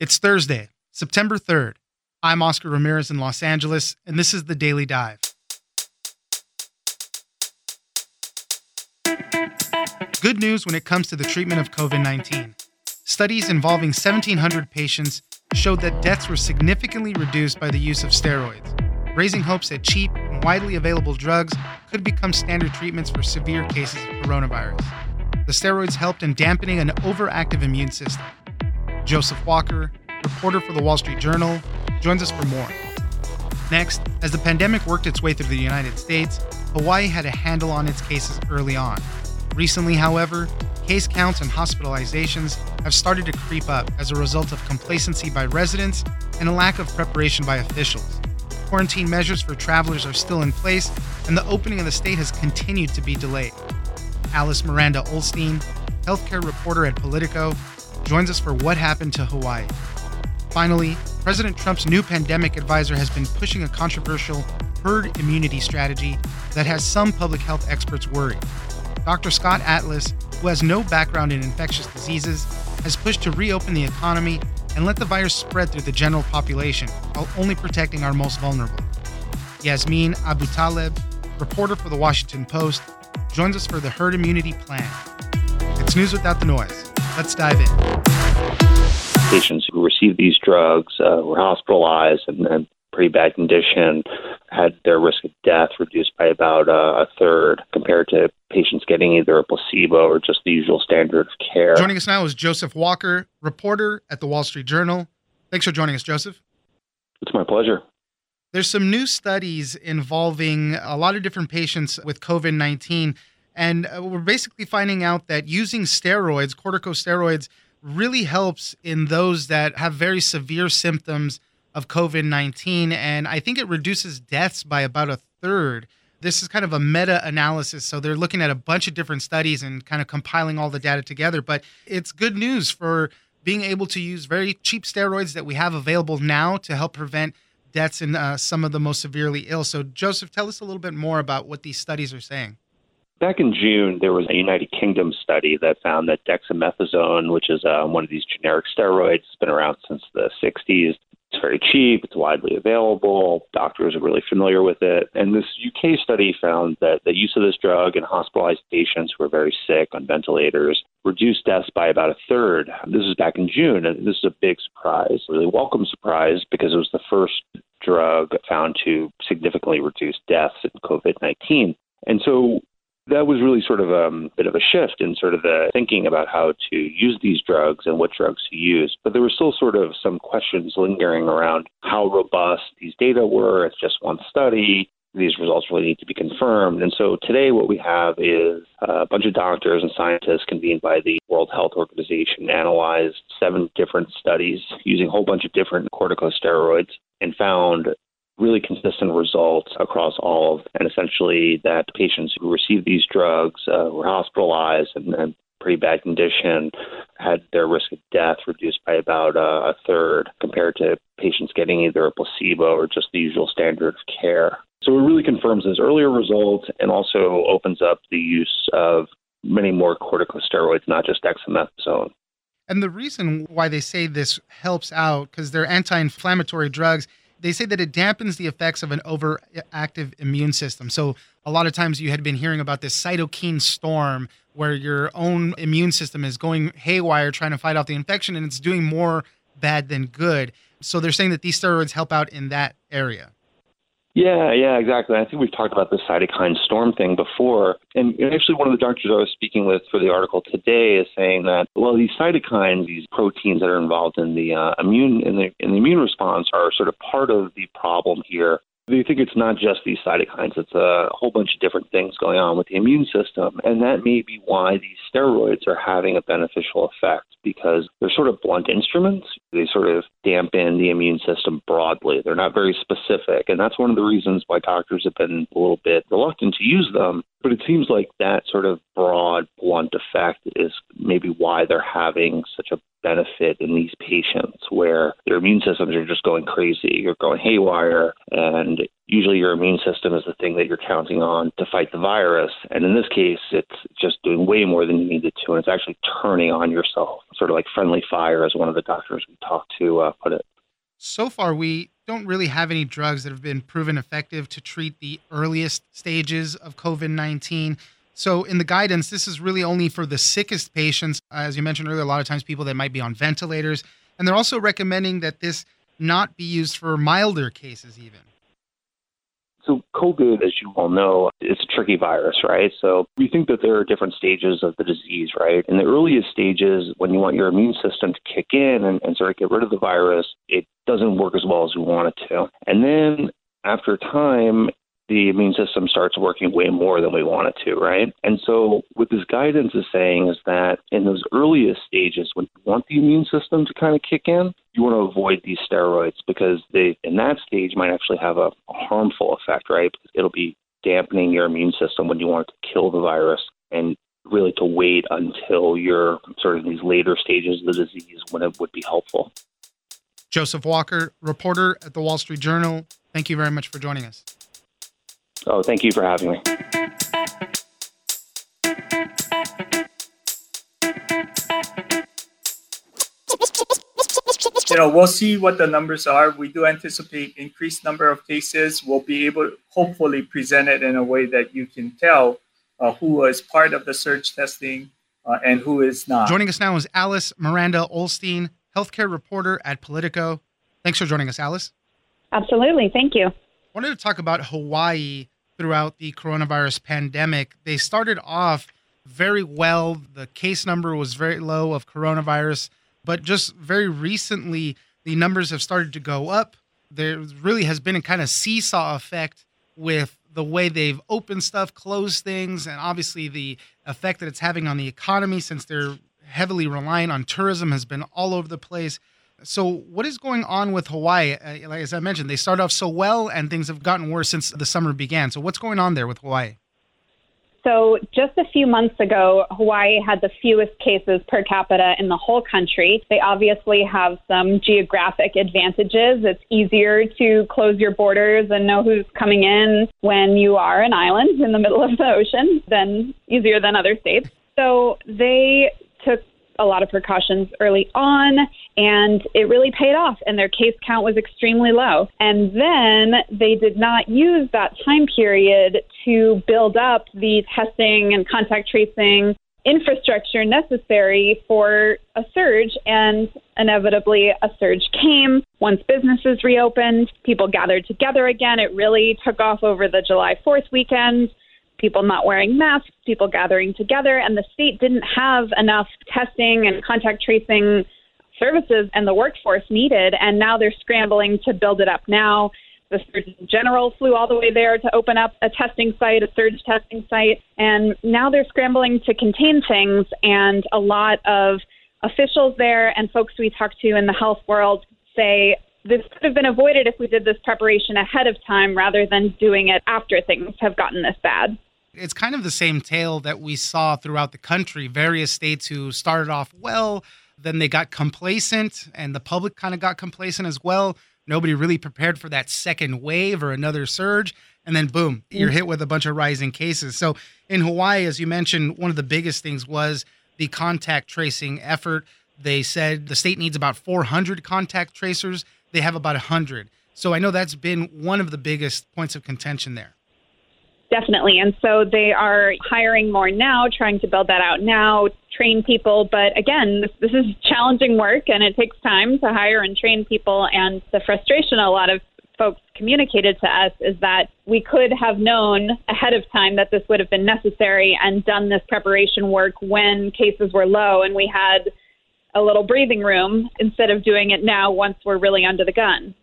It's Thursday, September 3rd. I'm Oscar Ramirez in Los Angeles, and this is the Daily Dive. Good news when it comes to the treatment of COVID 19. Studies involving 1,700 patients showed that deaths were significantly reduced by the use of steroids, raising hopes that cheap and widely available drugs could become standard treatments for severe cases of coronavirus. The steroids helped in dampening an overactive immune system. Joseph Walker, reporter for the Wall Street Journal, joins us for more. Next, as the pandemic worked its way through the United States, Hawaii had a handle on its cases early on. Recently, however, case counts and hospitalizations have started to creep up as a result of complacency by residents and a lack of preparation by officials. Quarantine measures for travelers are still in place, and the opening of the state has continued to be delayed. Alice Miranda Ollstein, healthcare reporter at Politico, joins us for what happened to Hawaii. Finally, President Trump's new pandemic advisor has been pushing a controversial herd immunity strategy that has some public health experts worried. Dr. Scott Atlas, who has no background in infectious diseases, has pushed to reopen the economy and let the virus spread through the general population while only protecting our most vulnerable. Yasmeen Abutaleb, reporter for the Washington Post, joins us for the herd immunity plan. It's news without the noise. Let's dive in. Patients who received these drugs uh, were hospitalized and in pretty bad condition, had their risk of death reduced by about uh, a third compared to patients getting either a placebo or just the usual standard of care. Joining us now is Joseph Walker, reporter at the Wall Street Journal. Thanks for joining us, Joseph. It's my pleasure. There's some new studies involving a lot of different patients with COVID 19 and uh, we're basically finding out that using steroids, corticosteroids, really helps in those that have very severe symptoms of COVID 19. And I think it reduces deaths by about a third. This is kind of a meta analysis. So they're looking at a bunch of different studies and kind of compiling all the data together. But it's good news for being able to use very cheap steroids that we have available now to help prevent deaths in uh, some of the most severely ill. So, Joseph, tell us a little bit more about what these studies are saying. Back in June, there was a United Kingdom study that found that dexamethasone, which is uh, one of these generic steroids, has been around since the 60s. It's very cheap, it's widely available, doctors are really familiar with it. And this UK study found that the use of this drug in hospitalized patients who are very sick on ventilators reduced deaths by about a third. This is back in June, and this is a big surprise, a really welcome surprise, because it was the first drug found to significantly reduce deaths in COVID 19. And so that was really sort of a um, bit of a shift in sort of the thinking about how to use these drugs and what drugs to use. But there were still sort of some questions lingering around how robust these data were. It's just one study. These results really need to be confirmed. And so today, what we have is a bunch of doctors and scientists convened by the World Health Organization analyzed seven different studies using a whole bunch of different corticosteroids and found really consistent results across all of, and essentially that patients who received these drugs uh, were hospitalized and, and pretty bad condition had their risk of death reduced by about uh, a third compared to patients getting either a placebo or just the usual standard of care. So it really confirms those earlier results and also opens up the use of many more corticosteroids, not just dexamethasone. And the reason why they say this helps out, because they're anti inflammatory drugs, they say that it dampens the effects of an overactive immune system. So a lot of times you had been hearing about this cytokine storm where your own immune system is going haywire trying to fight off the infection and it's doing more bad than good. So they're saying that these steroids help out in that area. Yeah, yeah, exactly. I think we've talked about the cytokine storm thing before. And actually, one of the doctors I was speaking with for the article today is saying that, well, these cytokines, these proteins that are involved in the uh, immune in the, in the immune response, are sort of part of the problem here they think it's not just these cytokines, it's a whole bunch of different things going on with the immune system. And that may be why these steroids are having a beneficial effect because they're sort of blunt instruments. They sort of dampen the immune system broadly. They're not very specific. And that's one of the reasons why doctors have been a little bit reluctant to use them. But it seems like that sort of broad, blunt effect is maybe why they're having such a benefit in these patients where their immune systems are just going crazy, you're going haywire, and usually your immune system is the thing that you're counting on to fight the virus. And in this case, it's just doing way more than you need it to, and it's actually turning on yourself. sort of like friendly fire, as one of the doctors we talked to uh, put it. So far, we don't really have any drugs that have been proven effective to treat the earliest stages of COVID 19. So, in the guidance, this is really only for the sickest patients. As you mentioned earlier, a lot of times people that might be on ventilators. And they're also recommending that this not be used for milder cases, even. So, COVID, as you all know, it's a tricky virus, right? So, we think that there are different stages of the disease, right? In the earliest stages, when you want your immune system to kick in and, and sort of get rid of the virus, it doesn't work as well as we want it to. And then after time, the immune system starts working way more than we want it to, right? And so what this guidance is saying is that in those earliest stages, when you want the immune system to kind of kick in, you want to avoid these steroids because they, in that stage, might actually have a, harmful effect, right? It'll be dampening your immune system when you want it to kill the virus and really to wait until you're sort of in these later stages of the disease when it would be helpful. Joseph Walker, reporter at the Wall Street Journal. Thank you very much for joining us. Oh, thank you for having me. You know, we'll see what the numbers are. We do anticipate increased number of cases. We'll be able to hopefully present it in a way that you can tell uh, who was part of the surge testing uh, and who is not. Joining us now is Alice Miranda Ollstein, healthcare reporter at Politico. Thanks for joining us, Alice. Absolutely. Thank you. Wanted to talk about Hawaii throughout the coronavirus pandemic. They started off very well. The case number was very low of coronavirus, but just very recently, the numbers have started to go up. There really has been a kind of seesaw effect with the way they've opened stuff, closed things, and obviously the effect that it's having on the economy since they're heavily reliant on tourism has been all over the place. So, what is going on with Hawaii? Uh, like as I mentioned, they started off so well, and things have gotten worse since the summer began. So, what's going on there with Hawaii? So, just a few months ago, Hawaii had the fewest cases per capita in the whole country. They obviously have some geographic advantages. It's easier to close your borders and know who's coming in when you are an island in the middle of the ocean than easier than other states. So, they took a lot of precautions early on, and it really paid off. And their case count was extremely low. And then they did not use that time period to build up the testing and contact tracing infrastructure necessary for a surge, and inevitably a surge came. Once businesses reopened, people gathered together again. It really took off over the July 4th weekend people not wearing masks, people gathering together, and the state didn't have enough testing and contact tracing services and the workforce needed, and now they're scrambling to build it up now. The Surgeon General flew all the way there to open up a testing site, a surge testing site, and now they're scrambling to contain things. And a lot of officials there and folks we talk to in the health world say this could have been avoided if we did this preparation ahead of time rather than doing it after things have gotten this bad it's kind of the same tale that we saw throughout the country. Various states who started off well, then they got complacent, and the public kind of got complacent as well. Nobody really prepared for that second wave or another surge. And then, boom, you're mm. hit with a bunch of rising cases. So, in Hawaii, as you mentioned, one of the biggest things was the contact tracing effort. They said the state needs about 400 contact tracers, they have about 100. So, I know that's been one of the biggest points of contention there. Definitely. And so they are hiring more now, trying to build that out now, train people. But again, this, this is challenging work and it takes time to hire and train people. And the frustration a lot of folks communicated to us is that we could have known ahead of time that this would have been necessary and done this preparation work when cases were low and we had a little breathing room instead of doing it now once we're really under the gun.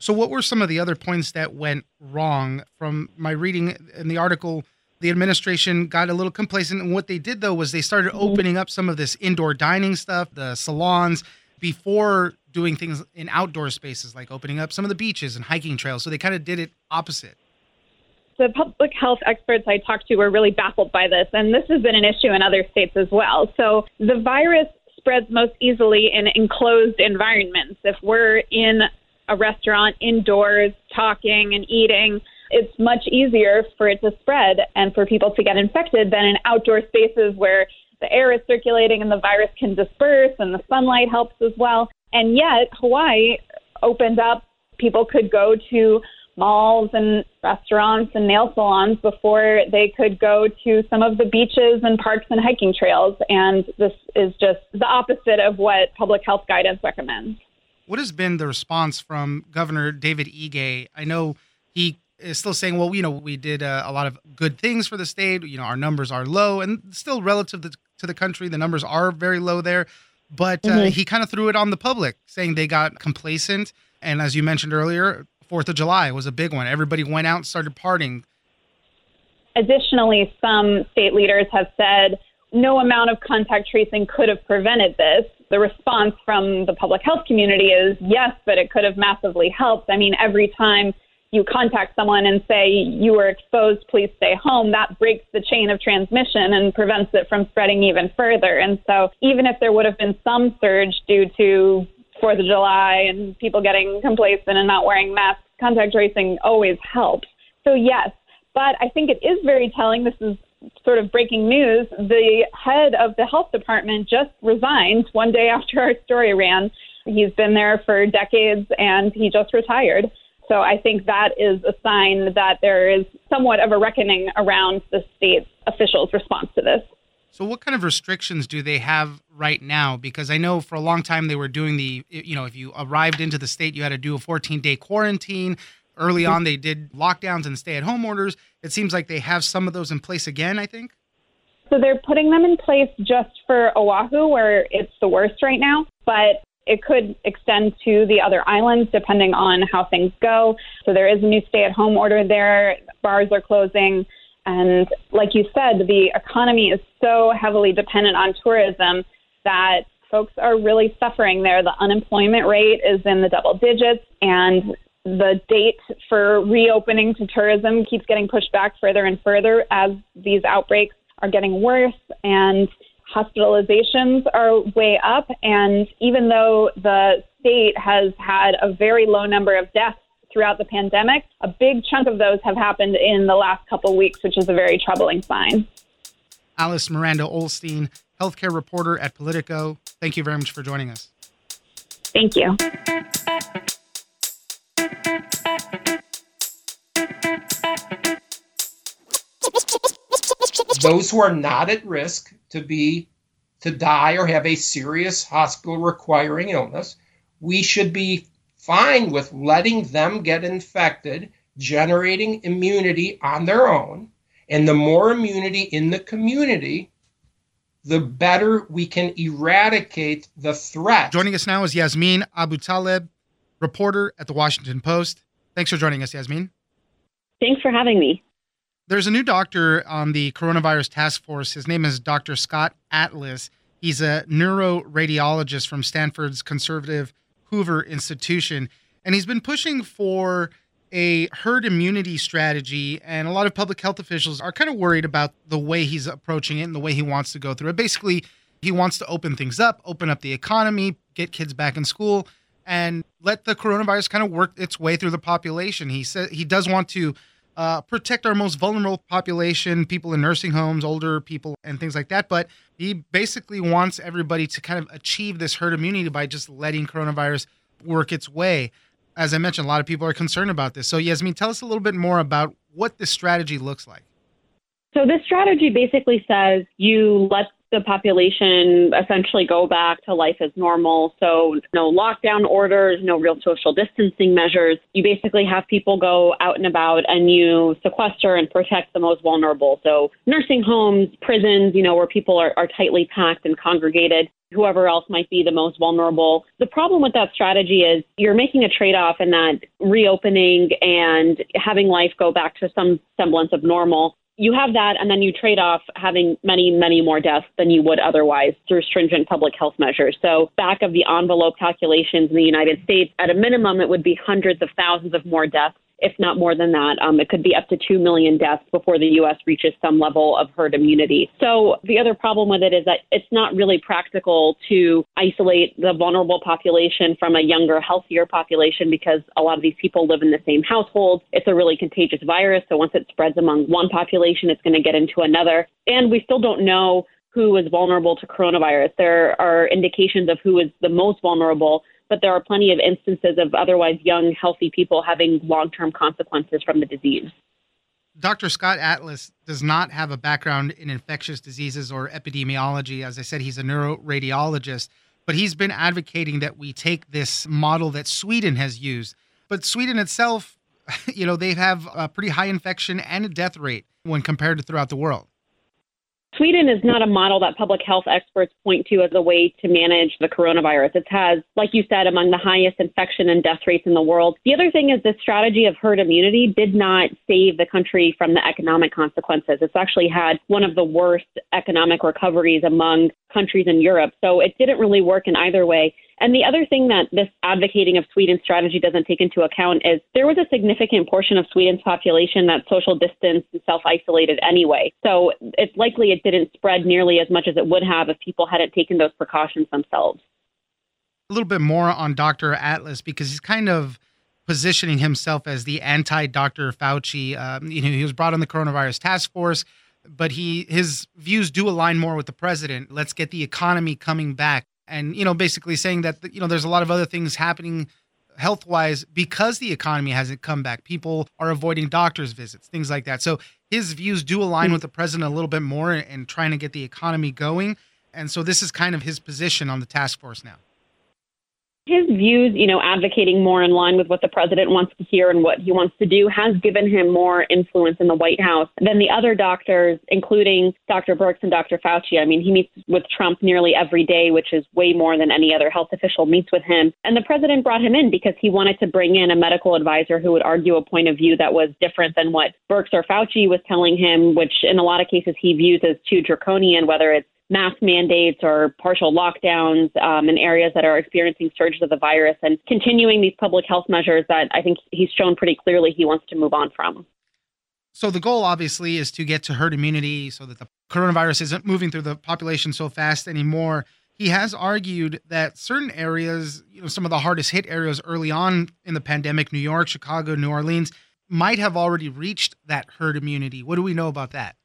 So, what were some of the other points that went wrong from my reading in the article? The administration got a little complacent. And what they did, though, was they started mm-hmm. opening up some of this indoor dining stuff, the salons, before doing things in outdoor spaces, like opening up some of the beaches and hiking trails. So, they kind of did it opposite. The public health experts I talked to were really baffled by this. And this has been an issue in other states as well. So, the virus spreads most easily in enclosed environments. If we're in a restaurant indoors talking and eating, it's much easier for it to spread and for people to get infected than in outdoor spaces where the air is circulating and the virus can disperse, and the sunlight helps as well. And yet, Hawaii opened up. People could go to malls and restaurants and nail salons before they could go to some of the beaches and parks and hiking trails. And this is just the opposite of what public health guidance recommends. What has been the response from Governor David Ige? I know he is still saying, well, you know, we did uh, a lot of good things for the state. You know, our numbers are low and still relative to, to the country, the numbers are very low there. But uh, mm-hmm. he kind of threw it on the public, saying they got complacent. And as you mentioned earlier, Fourth of July was a big one. Everybody went out and started partying. Additionally, some state leaders have said no amount of contact tracing could have prevented this. The response from the public health community is yes, but it could have massively helped. I mean, every time you contact someone and say you were exposed, please stay home, that breaks the chain of transmission and prevents it from spreading even further. And so, even if there would have been some surge due to Fourth of July and people getting complacent and not wearing masks, contact tracing always helps. So, yes, but I think it is very telling. This is sort of breaking news. The head of the health department just resigned one day after our story ran. He's been there for decades and he just retired. So I think that is a sign that there is somewhat of a reckoning around the state's officials' response to this. So, what kind of restrictions do they have right now? Because I know for a long time they were doing the, you know, if you arrived into the state, you had to do a 14 day quarantine. Early on, they did lockdowns and stay at home orders. It seems like they have some of those in place again, I think. So, they're putting them in place just for Oahu, where it's the worst right now. But it could extend to the other islands depending on how things go. So there is a new stay at home order there. Bars are closing. And like you said, the economy is so heavily dependent on tourism that folks are really suffering there. The unemployment rate is in the double digits, and the date for reopening to tourism keeps getting pushed back further and further as these outbreaks are getting worse. And hospitalizations are way up. And even though the state has had a very low number of deaths throughout the pandemic, a big chunk of those have happened in the last couple weeks, which is a very troubling sign. Alice Miranda Ollstein, healthcare reporter at Politico. Thank you very much for joining us. Thank you. Those who are not at risk to be to die or have a serious hospital requiring illness, we should be fine with letting them get infected, generating immunity on their own. And the more immunity in the community, the better we can eradicate the threat. Joining us now is Yasmeen Abutaleb, reporter at the Washington Post. Thanks for joining us, Yasmeen. Thanks for having me. There's a new doctor on the coronavirus task force. His name is Dr. Scott Atlas. He's a neuroradiologist from Stanford's conservative Hoover Institution. And he's been pushing for a herd immunity strategy. And a lot of public health officials are kind of worried about the way he's approaching it and the way he wants to go through it. Basically, he wants to open things up, open up the economy, get kids back in school, and let the coronavirus kind of work its way through the population. He said he does want to uh, protect our most vulnerable population, people in nursing homes, older people, and things like that. But he basically wants everybody to kind of achieve this herd immunity by just letting coronavirus work its way. As I mentioned, a lot of people are concerned about this. So, Yasmeen, tell us a little bit more about what this strategy looks like. So, this strategy basically says you let the population essentially go back to life as normal. So, no lockdown orders, no real social distancing measures. You basically have people go out and about and you sequester and protect the most vulnerable. So, nursing homes, prisons, you know, where people are, are tightly packed and congregated whoever else might be the most vulnerable. The problem with that strategy is you're making a trade off in that reopening and having life go back to some semblance of normal you have that, and then you trade off having many, many more deaths than you would otherwise through stringent public health measures. So, back of the envelope calculations in the United States, at a minimum, it would be hundreds of thousands of more deaths if not more than that. Um, it could be up to 2 million deaths before the U.S. reaches some level of herd immunity. So the other problem with it is that it's not really practical to isolate the vulnerable population from a younger, healthier population because a lot of these people live in the same household. It's a really contagious virus. So once it spreads among one population, it's going to get into another. And we still don't know who is vulnerable to coronavirus. There are indications of who is the most vulnerable, but there are plenty of instances of otherwise young, healthy people having long term consequences from the disease. Dr. Scott Atlas does not have a background in infectious diseases or epidemiology. As I said, he's a neuroradiologist, but he's been advocating that we take this model that Sweden has used. But Sweden itself, you know, they have a pretty high infection and a death rate when compared to throughout the world. Sweden is not a model that public health experts point to as a way to manage the coronavirus. It has, like you said, among the highest infection and death rates in the world. The other thing is the strategy of herd immunity did not save the country from the economic consequences. It's actually had one of the worst economic recoveries among countries in Europe. So it didn't really work in either way. And the other thing that this advocating of Sweden's strategy doesn't take into account is there was a significant portion of Sweden's population that social distanced and self isolated anyway. So it's likely it didn't spread nearly as much as it would have if people hadn't taken those precautions themselves. A little bit more on Dr. Atlas because he's kind of positioning himself as the anti Dr. Fauci. Um, you know, he was brought on the coronavirus task force but he his views do align more with the president. Let's get the economy coming back and you know basically saying that you know there's a lot of other things happening health wise because the economy hasn't come back. People are avoiding doctors visits things like that. So his views do align mm-hmm. with the president a little bit more and trying to get the economy going. And so this is kind of his position on the task force now his views, you know, advocating more in line with what the president wants to hear and what he wants to do has given him more influence in the White House than the other doctors, including Dr. Birx and Dr. Fauci. I mean, he meets with Trump nearly every day, which is way more than any other health official meets with him. And the president brought him in because he wanted to bring in a medical advisor who would argue a point of view that was different than what Birx or Fauci was telling him, which in a lot of cases he views as too draconian, whether it's mask mandates or partial lockdowns um, in areas that are experiencing surges of the virus and continuing these public health measures that I think he's shown pretty clearly he wants to move on from. So the goal obviously is to get to herd immunity so that the coronavirus isn't moving through the population so fast anymore. He has argued that certain areas, you know, some of the hardest hit areas early on in the pandemic, New York, Chicago, New Orleans, might have already reached that herd immunity. What do we know about that?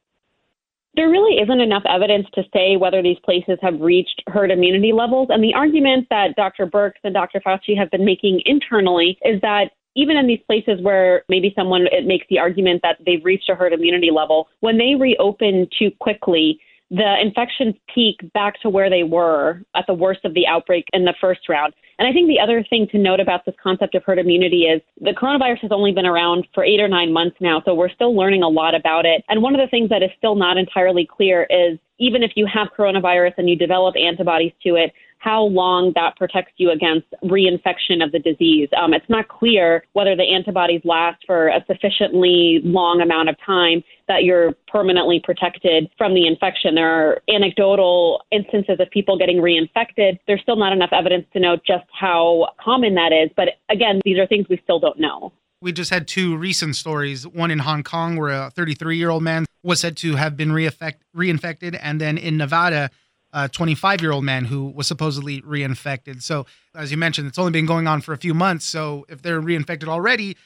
There really isn't enough evidence to say whether these places have reached herd immunity levels. And the argument that Dr. Birx and Dr. Fauci have been making internally is that even in these places where maybe someone it makes the argument that they've reached a herd immunity level, when they reopen too quickly, the infections peak back to where they were at the worst of the outbreak in the first round. And I think the other thing to note about this concept of herd immunity is the coronavirus has only been around for eight or nine months now, so we're still learning a lot about it. And one of the things that is still not entirely clear is even if you have coronavirus and you develop antibodies to it, how long that protects you against reinfection of the disease. Um, it's not clear whether the antibodies last for a sufficiently long amount of time that you're permanently protected from the infection. There are anecdotal instances of people getting reinfected. There's still not enough evidence to know just how common that is. But again, these are things we still don't know. We just had two recent stories. One in Hong Kong, where a 33 year old man was said to have been reinfected, and then in Nevada, a 25 year old man who was supposedly reinfected. So, as you mentioned, it's only been going on for a few months. So, if they're reinfected already,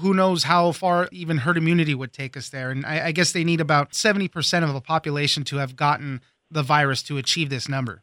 who knows how far even herd immunity would take us there. And I, I guess they need about 70% of the population to have gotten the virus to achieve this number.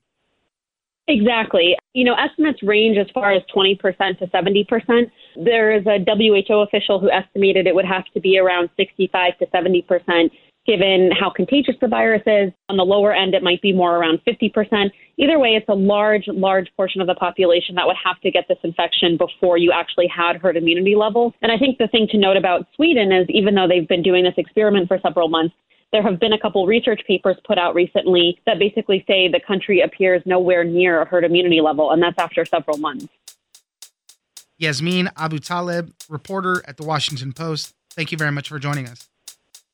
Exactly. You know, estimates range as far as 20% to 70%. There is a WHO official who estimated it would have to be around 65 to 70% given how contagious the virus is. On the lower end, it might be more around 50%. Either way, it's a large, large portion of the population that would have to get this infection before you actually had herd immunity levels. And I think the thing to note about Sweden is even though they've been doing this experiment for several months, there have been a couple research papers put out recently that basically say the country appears nowhere near a herd immunity level, and that's after several months. Yasmeen Abutaleb, reporter at the Washington Post, thank you very much for joining us.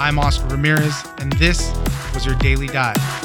I'm Oscar Ramirez, and this was your Daily Dive.